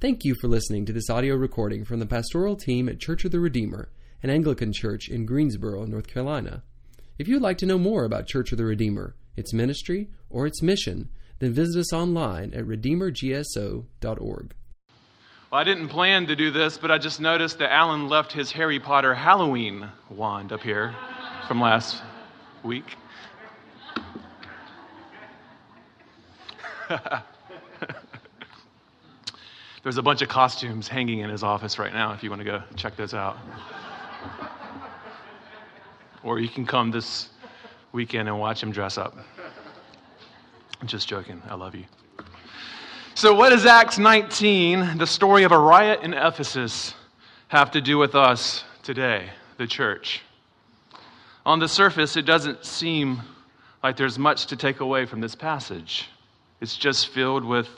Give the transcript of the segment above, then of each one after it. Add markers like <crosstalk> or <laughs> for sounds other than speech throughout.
Thank you for listening to this audio recording from the pastoral team at Church of the Redeemer, an Anglican church in Greensboro, North Carolina. If you'd like to know more about Church of the Redeemer, its ministry, or its mission, then visit us online at redeemergso.org. Well, I didn't plan to do this, but I just noticed that Alan left his Harry Potter Halloween wand up here from last week. <laughs> There's a bunch of costumes hanging in his office right now if you want to go check those out. or you can come this weekend and watch him dress up. I'm just joking. I love you. So, what does Acts 19, the story of a riot in Ephesus, have to do with us today, the church? On the surface, it doesn't seem like there's much to take away from this passage. It's just filled with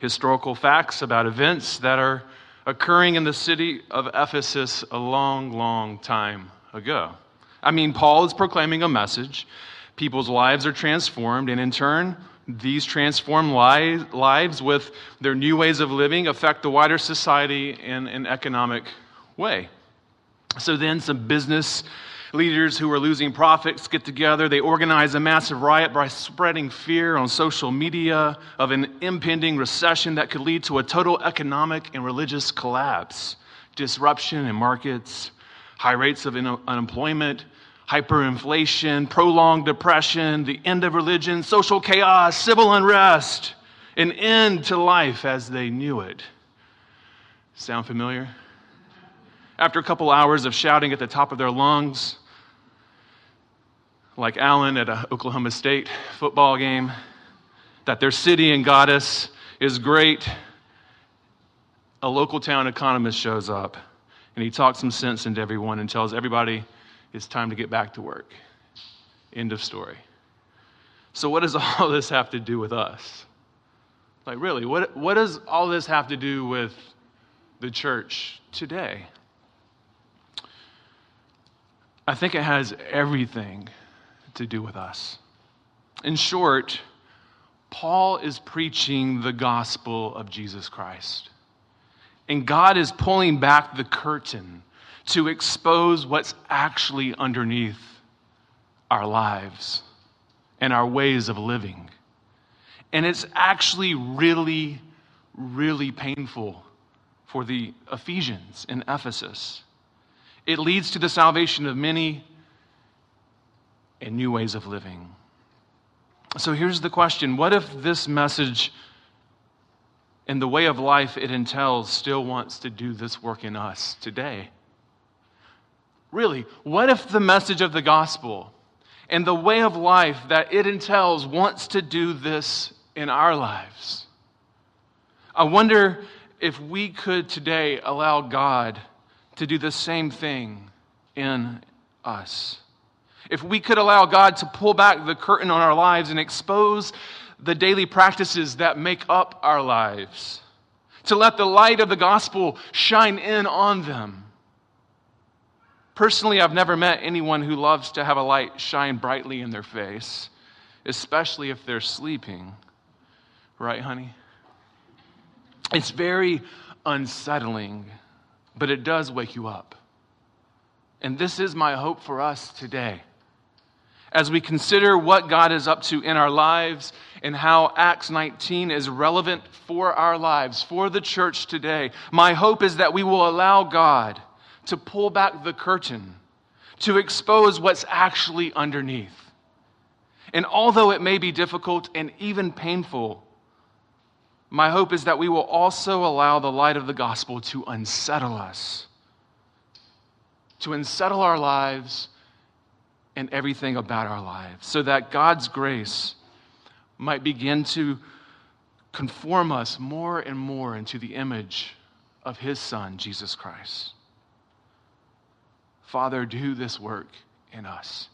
historical facts about events that are occurring in the city of Ephesus a long, long time ago. I mean, Paul is proclaiming a message. People's lives are transformed, and in turn, these transformed lives with their new ways of living affect the wider society in an economic way. So then, some business Leaders who are losing profits get together. They organize a massive riot by spreading fear on social media of an impending recession that could lead to a total economic and religious collapse, disruption in markets, high rates of unemployment, hyperinflation, prolonged depression, the end of religion, social chaos, civil unrest, an end to life as they knew it. Sound familiar? After a couple hours of shouting at the top of their lungs, like Alan at an Oklahoma State football game, that their city and goddess is great, a local town economist shows up and he talks some sense into everyone and tells everybody it's time to get back to work. End of story. So, what does <laughs> all this have to do with us? Like, really, what, what does all this have to do with the church today? I think it has everything to do with us. In short, Paul is preaching the gospel of Jesus Christ. And God is pulling back the curtain to expose what's actually underneath our lives and our ways of living. And it's actually really, really painful for the Ephesians in Ephesus. It leads to the salvation of many and new ways of living. So here's the question What if this message and the way of life it entails still wants to do this work in us today? Really, what if the message of the gospel and the way of life that it entails wants to do this in our lives? I wonder if we could today allow God to do the same thing in us if we could allow God to pull back the curtain on our lives and expose the daily practices that make up our lives, to let the light of the gospel shine in on them. Personally, I've never met anyone who loves to have a light shine brightly in their face, especially if they're sleeping. Right, honey? It's very unsettling, but it does wake you up. And this is my hope for us today as we consider what God is up to in our lives and how Acts 19 is relevant for our lives, for the church today, my hope is that we will allow God to pull back the curtain, to expose what's actually underneath. And although it may be difficult and even painful, my hope is that we will also allow the light of the gospel to unsettle us, to unsettle our lives and everything about our lives so that God's grace might begin to conform us more and more into the image of His Son, Jesus Christ. Father, do this work in us.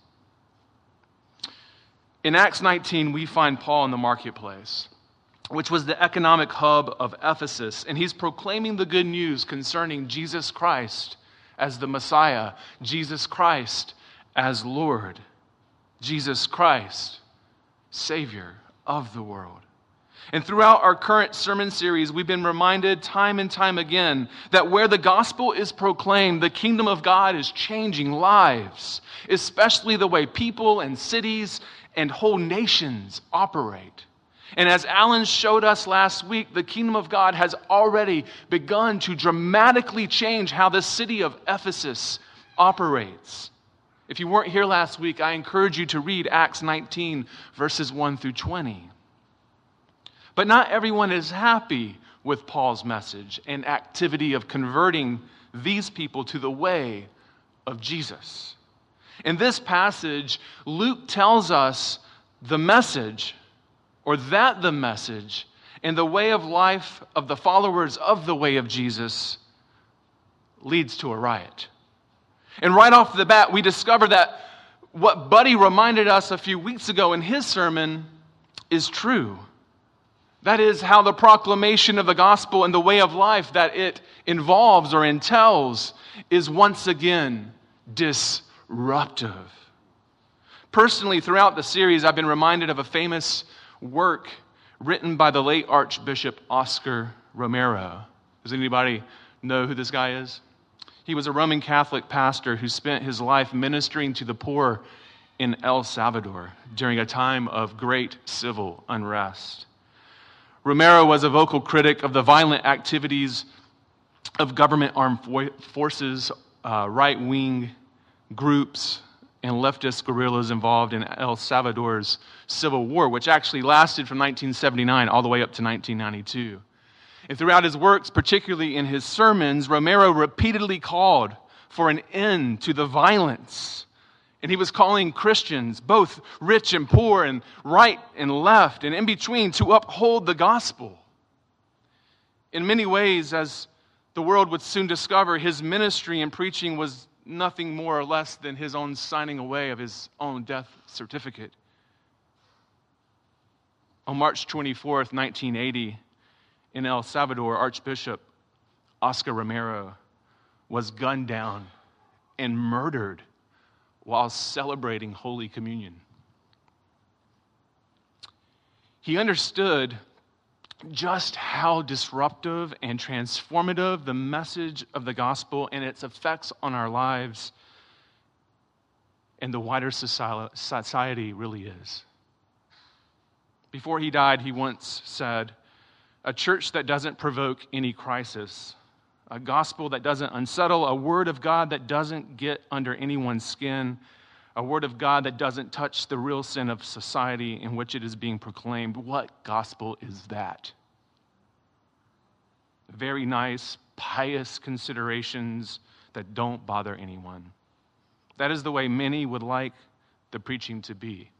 In Acts 19, we find Paul in the marketplace, which was the economic hub of Ephesus, and he's proclaiming the good news concerning Jesus Christ as the Messiah, Jesus Christ as Lord, Jesus Christ, Savior of the world. And throughout our current sermon series, we've been reminded time and time again that where the gospel is proclaimed, the kingdom of God is changing lives, especially the way people and cities and whole nations operate. And as Alan showed us last week, the kingdom of God has already begun to dramatically change how the city of Ephesus operates. If you weren't here last week, I encourage you to read Acts 19, verses 1 through 20. But not everyone is happy with Paul's message and activity of converting these people to the way of Jesus. In this passage, Luke tells us the message, or that the message, and the way of life of the followers of the way of Jesus leads to a riot. And right off the bat, we discover that what Buddy reminded us a few weeks ago in his sermon is true. That is how the proclamation of the gospel and the way of life that it involves or entails is once again disruptive. Personally, throughout the series, I've been reminded of a famous work written by the late Archbishop Oscar Romero. Does anybody know who this guy is? He was a Roman Catholic pastor who spent his life ministering to the poor in El Salvador during a time of great civil unrest. Romero was a vocal critic of the violent activities of government armed forces, uh, right wing groups, and leftist guerrillas involved in El Salvador's civil war, which actually lasted from 1979 all the way up to 1992. And throughout his works, particularly in his sermons, Romero repeatedly called for an end to the violence and he was calling Christians, both rich and poor, and right and left, and in between, to uphold the gospel. In many ways, as the world would soon discover, his ministry and preaching was nothing more or less than his own signing away of his own death certificate. On March 24th, 1980, in El Salvador, Archbishop Oscar Romero was gunned down and murdered while celebrating Holy Communion. He understood just how disruptive and transformative the message of the gospel and its effects on our lives and the wider society really is. Before he died, he once said, A church that doesn't provoke any crisis a gospel that doesn't unsettle, a word of God that doesn't get under anyone's skin, a word of God that doesn't touch the real sin of society in which it is being proclaimed. What gospel is that? Very nice, pious considerations that don't bother anyone. That is the way many would like the preaching to be.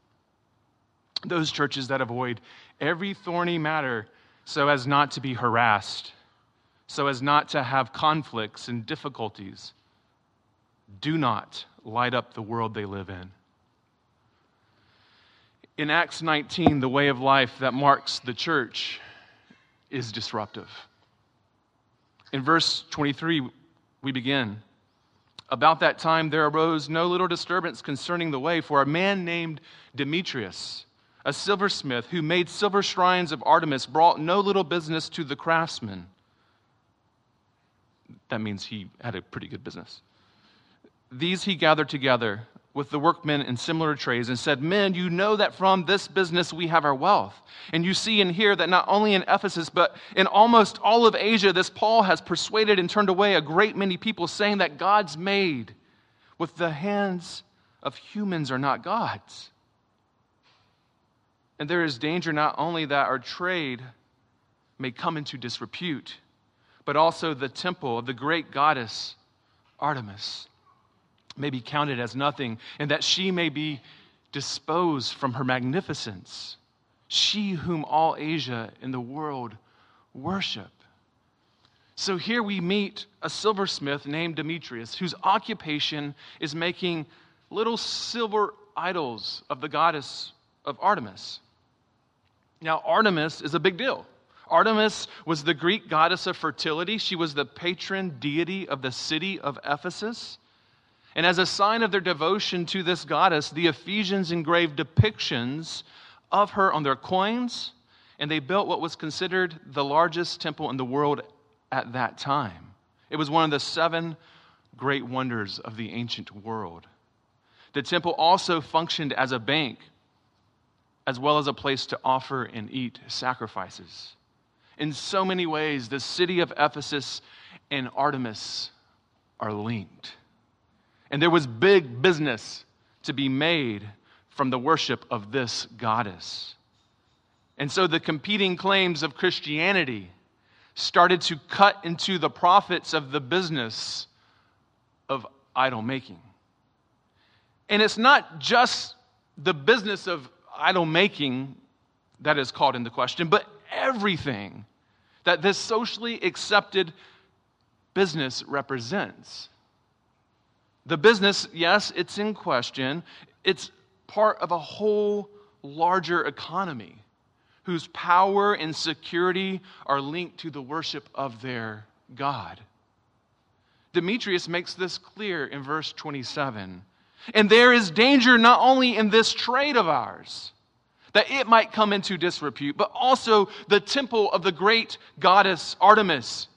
Those churches that avoid every thorny matter so as not to be harassed so as not to have conflicts and difficulties, do not light up the world they live in. In Acts 19, the way of life that marks the church is disruptive. In verse 23, we begin. About that time, there arose no little disturbance concerning the way, for a man named Demetrius, a silversmith who made silver shrines of Artemis, brought no little business to the craftsmen that means he had a pretty good business. These he gathered together with the workmen in similar trades and said, Men, you know that from this business we have our wealth. And you see and hear that not only in Ephesus, but in almost all of Asia, this Paul has persuaded and turned away a great many people, saying that God's made with the hands of humans are not God's. And there is danger not only that our trade may come into disrepute but also the temple of the great goddess Artemis may be counted as nothing, and that she may be disposed from her magnificence, she whom all Asia and the world worship. So here we meet a silversmith named Demetrius, whose occupation is making little silver idols of the goddess of Artemis. Now, Artemis is a big deal. Artemis was the Greek goddess of fertility. She was the patron deity of the city of Ephesus. And as a sign of their devotion to this goddess, the Ephesians engraved depictions of her on their coins And they built what was considered the largest temple in the world at that time. It was one of the seven great wonders of the ancient world. The temple also functioned as a bank, as well as a place to offer and eat sacrifices. In so many ways, the city of Ephesus and Artemis are linked. And there was big business to be made from the worship of this goddess. And so the competing claims of Christianity started to cut into the profits of the business of idol making. And it's not just the business of idol making that is called into question, but everything that this socially accepted business represents. The business, yes, it's in question. It's part of a whole larger economy whose power and security are linked to the worship of their God. Demetrius makes this clear in verse 27. And there is danger not only in this trade of ours, that it might come into disrepute, but also the temple of the great goddess Artemis,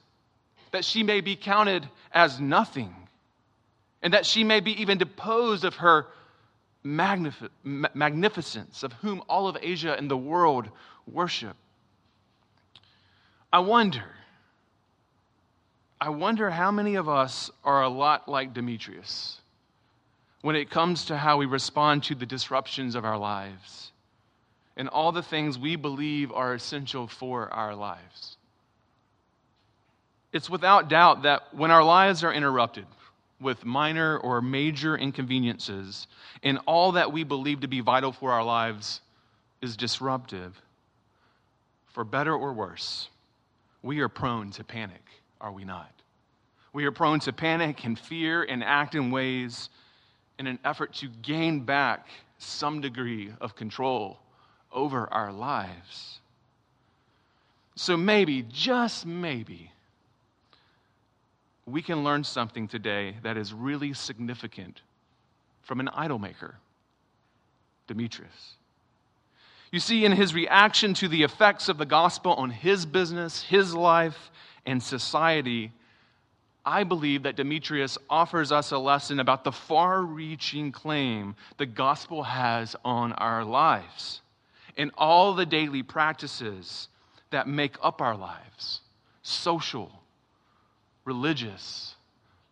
that she may be counted as nothing, and that she may be even deposed of her magnific- magnificence, of whom all of Asia and the world worship. I wonder, I wonder how many of us are a lot like Demetrius when it comes to how we respond to the disruptions of our lives and all the things we believe are essential for our lives. It's without doubt that when our lives are interrupted with minor or major inconveniences, and all that we believe to be vital for our lives is disruptive, for better or worse, we are prone to panic, are we not? We are prone to panic and fear and act in ways in an effort to gain back some degree of control over our lives. So maybe, just maybe, we can learn something today that is really significant from an idol maker, Demetrius. You see, in his reaction to the effects of the gospel on his business, his life, and society, I believe that Demetrius offers us a lesson about the far reaching claim the gospel has on our lives and all the daily practices that make up our lives social, religious,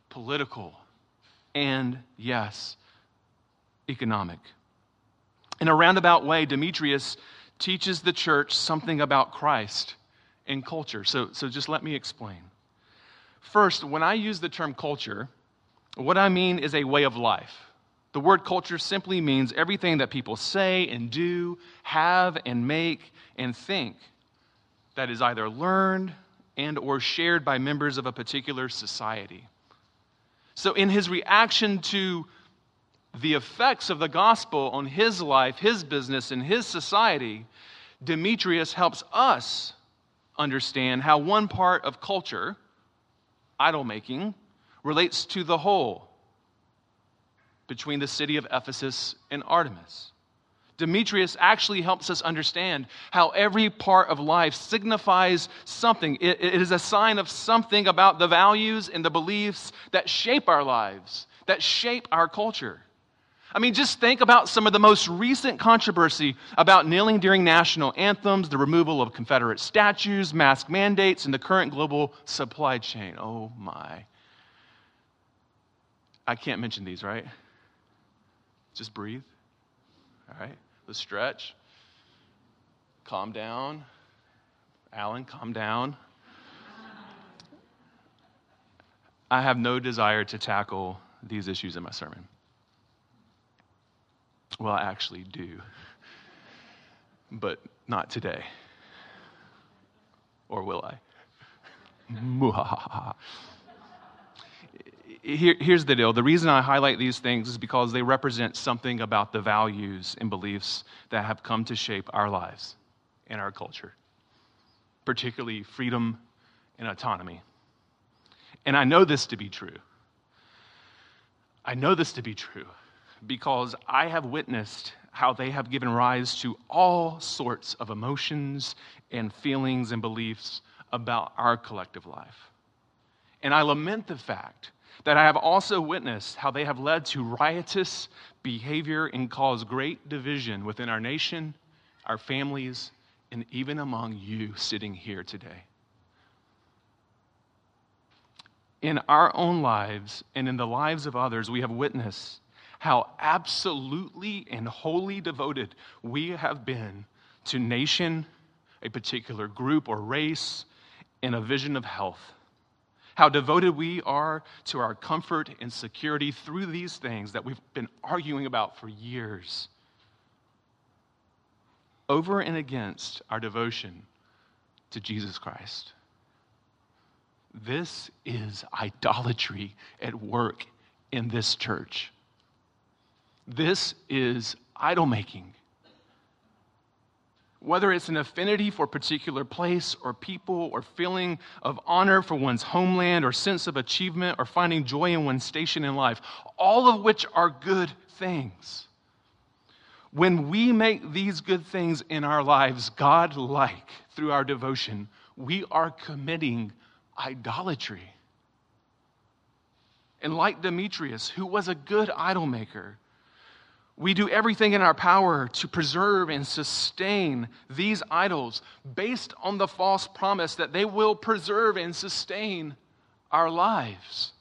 political, and yes, economic. In a roundabout way, Demetrius teaches the church something about Christ and culture. So, so just let me explain. First, when I use the term culture, what I mean is a way of life. The word culture simply means everything that people say and do, have and make and think that is either learned and or shared by members of a particular society. So in his reaction to the effects of the gospel on his life, his business, and his society, Demetrius helps us understand how one part of culture, idol making, relates to the whole between the city of Ephesus and Artemis. Demetrius actually helps us understand how every part of life signifies something. It, it is a sign of something about the values and the beliefs that shape our lives, that shape our culture. I mean, just think about some of the most recent controversy about kneeling during national anthems, the removal of Confederate statues, mask mandates, and the current global supply chain. Oh my. I can't mention these, right? Just breathe. All right? Let's stretch. Calm down. Alan, calm down. I have no desire to tackle these issues in my sermon. Well, I actually do, but not today. Or will I? <laughs> Here, here's the deal the reason I highlight these things is because they represent something about the values and beliefs that have come to shape our lives and our culture, particularly freedom and autonomy. And I know this to be true. I know this to be true because I have witnessed how they have given rise to all sorts of emotions and feelings and beliefs about our collective life. And I lament the fact that I have also witnessed how they have led to riotous behavior and caused great division within our nation, our families, and even among you sitting here today. In our own lives and in the lives of others, we have witnessed how absolutely and wholly devoted we have been to nation, a particular group or race, and a vision of health. How devoted we are to our comfort and security through these things that we've been arguing about for years. Over and against our devotion to Jesus Christ. This is idolatry at work in this church. This is idol making. Whether it's an affinity for a particular place or people, or feeling of honor for one's homeland, or sense of achievement, or finding joy in one's station in life, all of which are good things. When we make these good things in our lives God like through our devotion, we are committing idolatry. And like Demetrius, who was a good idol maker, we do everything in our power to preserve and sustain these idols based on the false promise that they will preserve and sustain our lives.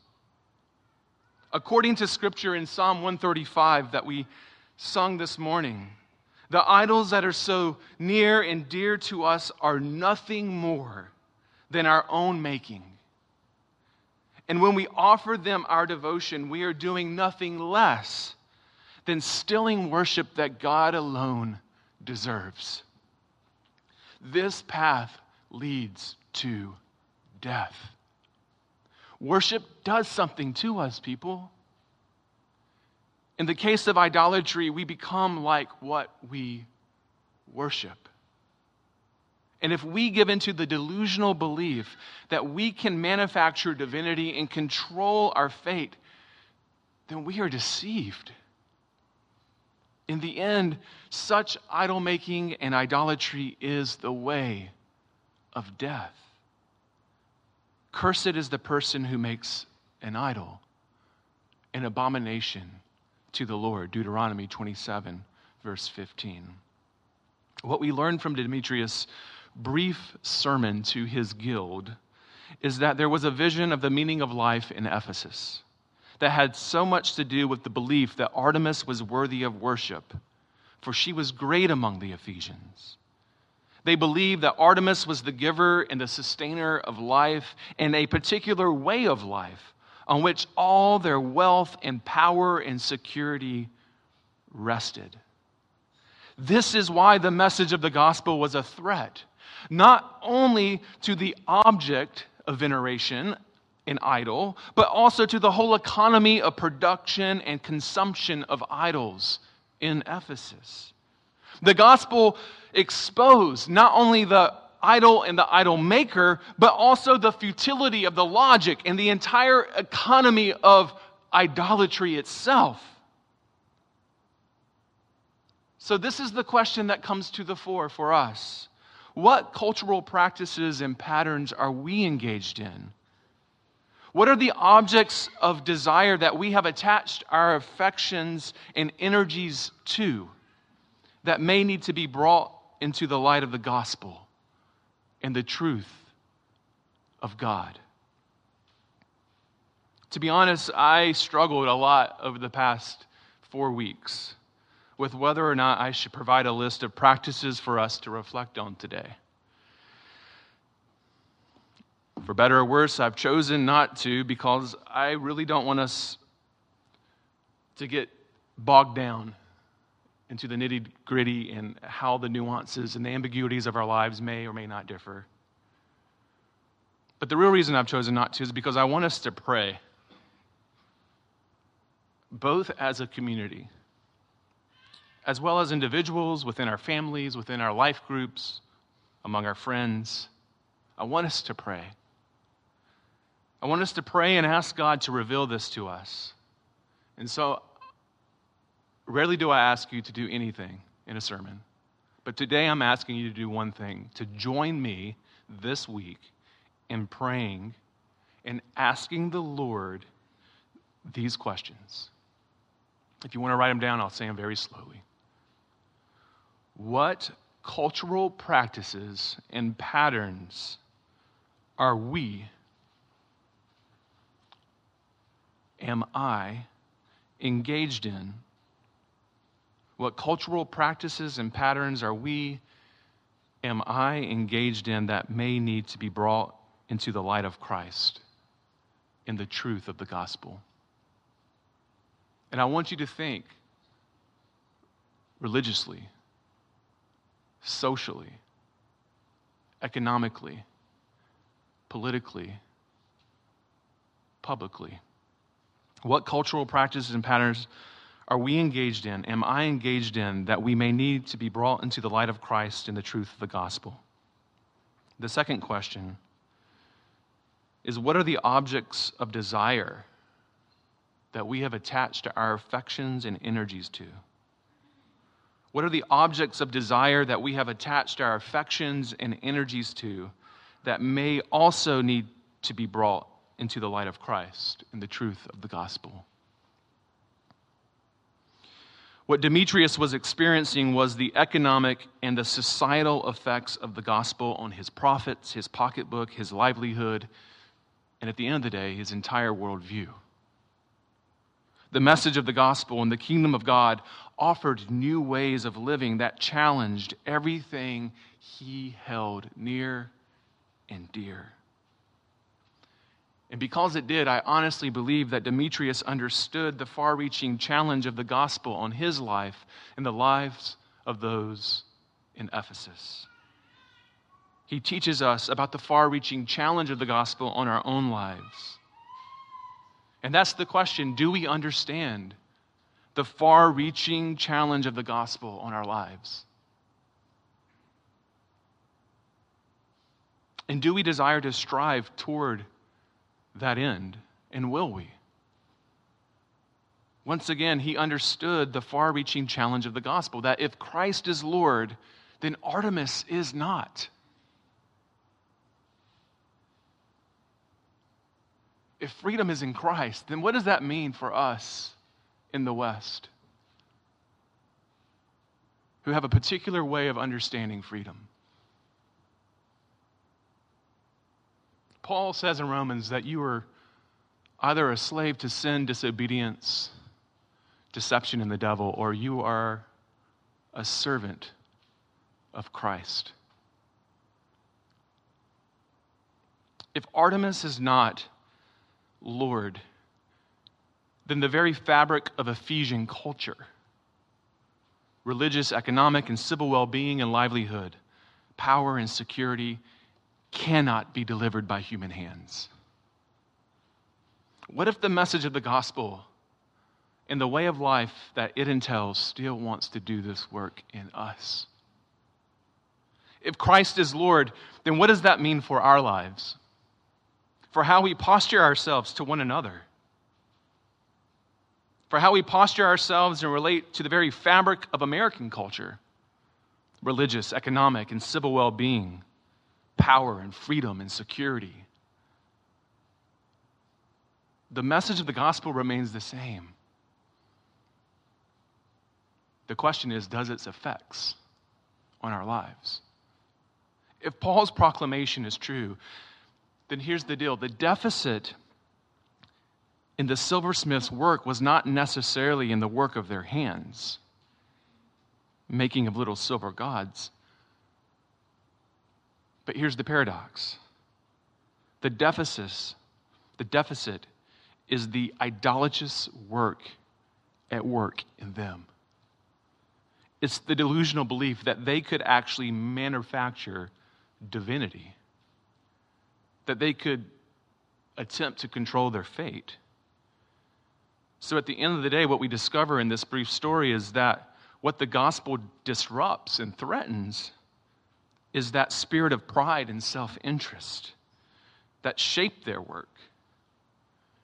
According to scripture in Psalm 135 that we sung this morning, the idols that are so near and dear to us are nothing more than our own making. And when we offer them our devotion, we are doing nothing less than stilling worship that God alone deserves. This path leads to death. Worship does something to us, people. In the case of idolatry, we become like what we worship. And if we give into the delusional belief that we can manufacture divinity and control our fate, then we are deceived. In the end, such idol making and idolatry is the way of death. Cursed is the person who makes an idol, an abomination to the Lord. Deuteronomy 27, verse 15. What we learn from Demetrius' brief sermon to his guild is that there was a vision of the meaning of life in Ephesus that had so much to do with the belief that Artemis was worthy of worship, for she was great among the Ephesians. They believed that Artemis was the giver and the sustainer of life and a particular way of life on which all their wealth and power and security rested. This is why the message of the gospel was a threat, not only to the object of veneration an idol, but also to the whole economy of production and consumption of idols in Ephesus. The gospel exposed not only the idol and the idol maker, but also the futility of the logic and the entire economy of idolatry itself. So, this is the question that comes to the fore for us. What cultural practices and patterns are we engaged in? What are the objects of desire that we have attached our affections and energies to that may need to be brought into the light of the gospel and the truth of God? To be honest, I struggled a lot over the past four weeks with whether or not I should provide a list of practices for us to reflect on today. For better or worse, I've chosen not to because I really don't want us to get bogged down into the nitty gritty and how the nuances and the ambiguities of our lives may or may not differ. But the real reason I've chosen not to is because I want us to pray, both as a community, as well as individuals within our families, within our life groups, among our friends. I want us to pray. I want us to pray and ask God to reveal this to us. And so, rarely do I ask you to do anything in a sermon, but today I'm asking you to do one thing to join me this week in praying and asking the Lord these questions. If you want to write them down, I'll say them very slowly. What cultural practices and patterns are we, am I, engaged in? What cultural practices and patterns are we, am I engaged in that may need to be brought into the light of Christ in the truth of the gospel? And I want you to think religiously, socially, economically, politically, publicly. What cultural practices and patterns are we engaged in? Am I engaged in that we may need to be brought into the light of Christ and the truth of the gospel? The second question is what are the objects of desire that we have attached our affections and energies to? What are the objects of desire that we have attached our affections and energies to that may also need to be brought into the light of Christ and the truth of the gospel? What Demetrius was experiencing was the economic and the societal effects of the gospel on his profits, his pocketbook, his livelihood, and at the end of the day, his entire worldview. The message of the gospel and the kingdom of God offered new ways of living that challenged everything he held near and dear. And because it did, I honestly believe that Demetrius understood the far reaching challenge of the gospel on his life and the lives of those in Ephesus. He teaches us about the far reaching challenge of the gospel on our own lives. And that's the question do we understand the far reaching challenge of the gospel on our lives? And do we desire to strive toward that end? And will we? Once again, he understood the far reaching challenge of the gospel that if Christ is Lord, then Artemis is not. if freedom is in Christ, then what does that mean for us in the West who have a particular way of understanding freedom? Paul says in Romans that you are either a slave to sin, disobedience, deception, and the devil, or you are a servant of Christ. If Artemis is not Lord then the very fabric of Ephesian culture religious, economic, and civil well being and livelihood, power and security cannot be delivered by human hands. What if the message of the gospel and the way of life that it entails still wants to do this work in us? If Christ is Lord, then what does that mean for our lives? for how we posture ourselves to one another, for how we posture ourselves and relate to the very fabric of American culture religious, economic, and civil well being, power and freedom and security. The message of the gospel remains the same. The question is, does its effects on our lives? If Paul's proclamation is true, then here's the deal the deficit in the silversmith's work was not necessarily in the work of their hands, making of little silver gods. But here's the paradox the deficit, the deficit is the idolatrous work at work in them. It's the delusional belief that they could actually manufacture divinity that they could attempt to control their fate. So at the end of the day, what we discover in this brief story is that what the gospel disrupts and threatens is that spirit of pride and self interest that shaped their work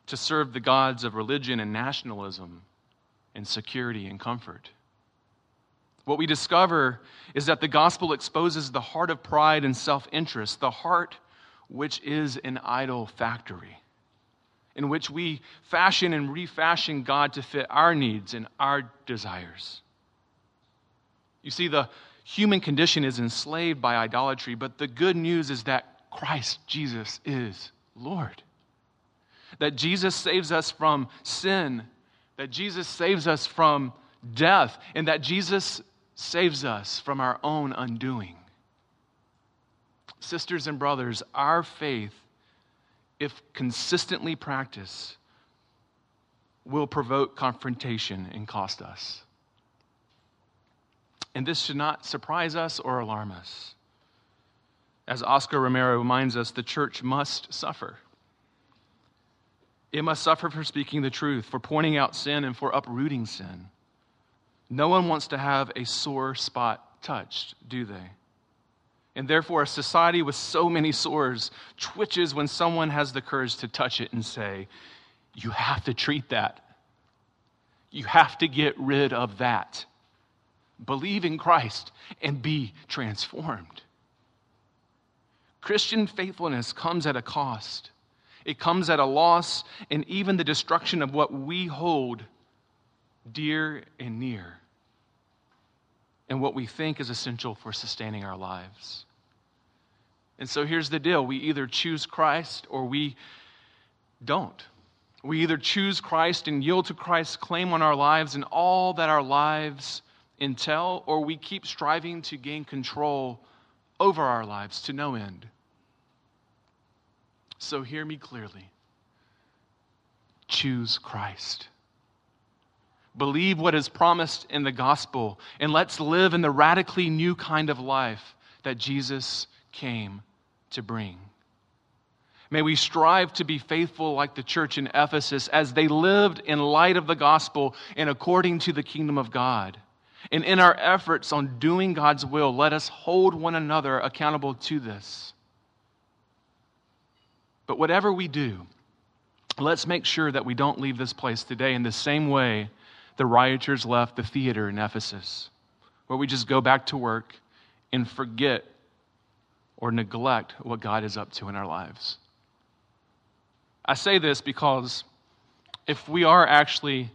to serve the gods of religion and nationalism and security and comfort. What we discover is that the gospel exposes the heart of pride and self interest, the heart which is an idol factory, in which we fashion and refashion God to fit our needs and our desires. You see, the human condition is enslaved by idolatry, but the good news is that Christ Jesus is Lord. That Jesus saves us from sin, that Jesus saves us from death, and that Jesus saves us from our own undoing. Sisters and brothers, our faith, if consistently practiced, will provoke confrontation and cost us. And this should not surprise us or alarm us. As Oscar Romero reminds us, the church must suffer. It must suffer for speaking the truth, for pointing out sin, and for uprooting sin. No one wants to have a sore spot touched, do they? And therefore, a society with so many sores twitches when someone has the courage to touch it and say, You have to treat that. You have to get rid of that. Believe in Christ and be transformed. Christian faithfulness comes at a cost. It comes at a loss and even the destruction of what we hold dear and near, and what we think is essential for sustaining our lives. And so here's the deal we either choose Christ or we don't. We either choose Christ and yield to Christ's claim on our lives and all that our lives entail, or we keep striving to gain control over our lives to no end. So hear me clearly. Choose Christ. Believe what is promised in the gospel, and let's live in the radically new kind of life that Jesus came to bring. May we strive to be faithful like the church in Ephesus as they lived in light of the gospel and according to the kingdom of God. And in our efforts on doing God's will, let us hold one another accountable to this. But whatever we do, let's make sure that we don't leave this place today in the same way the rioters left the theater in Ephesus, where we just go back to work and forget or neglect what God is up to in our lives. I say this because if we are actually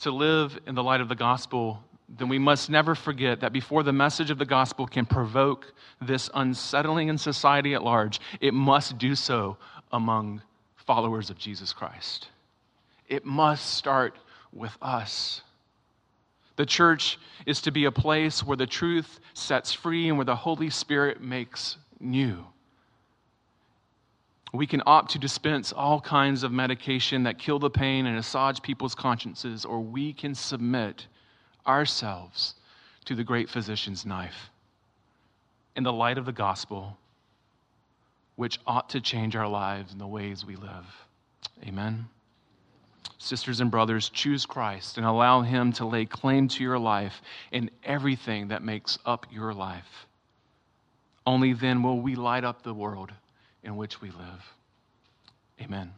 to live in the light of the gospel, then we must never forget that before the message of the gospel can provoke this unsettling in society at large, it must do so among followers of Jesus Christ. It must start with us. The church is to be a place where the truth sets free and where the Holy Spirit makes new. We can opt to dispense all kinds of medication that kill the pain and assuage people's consciences, or we can submit ourselves to the great physician's knife in the light of the gospel, which ought to change our lives and the ways we live. Amen. Sisters and brothers, choose Christ and allow Him to lay claim to your life in everything that makes up your life. Only then will we light up the world in which we live. Amen.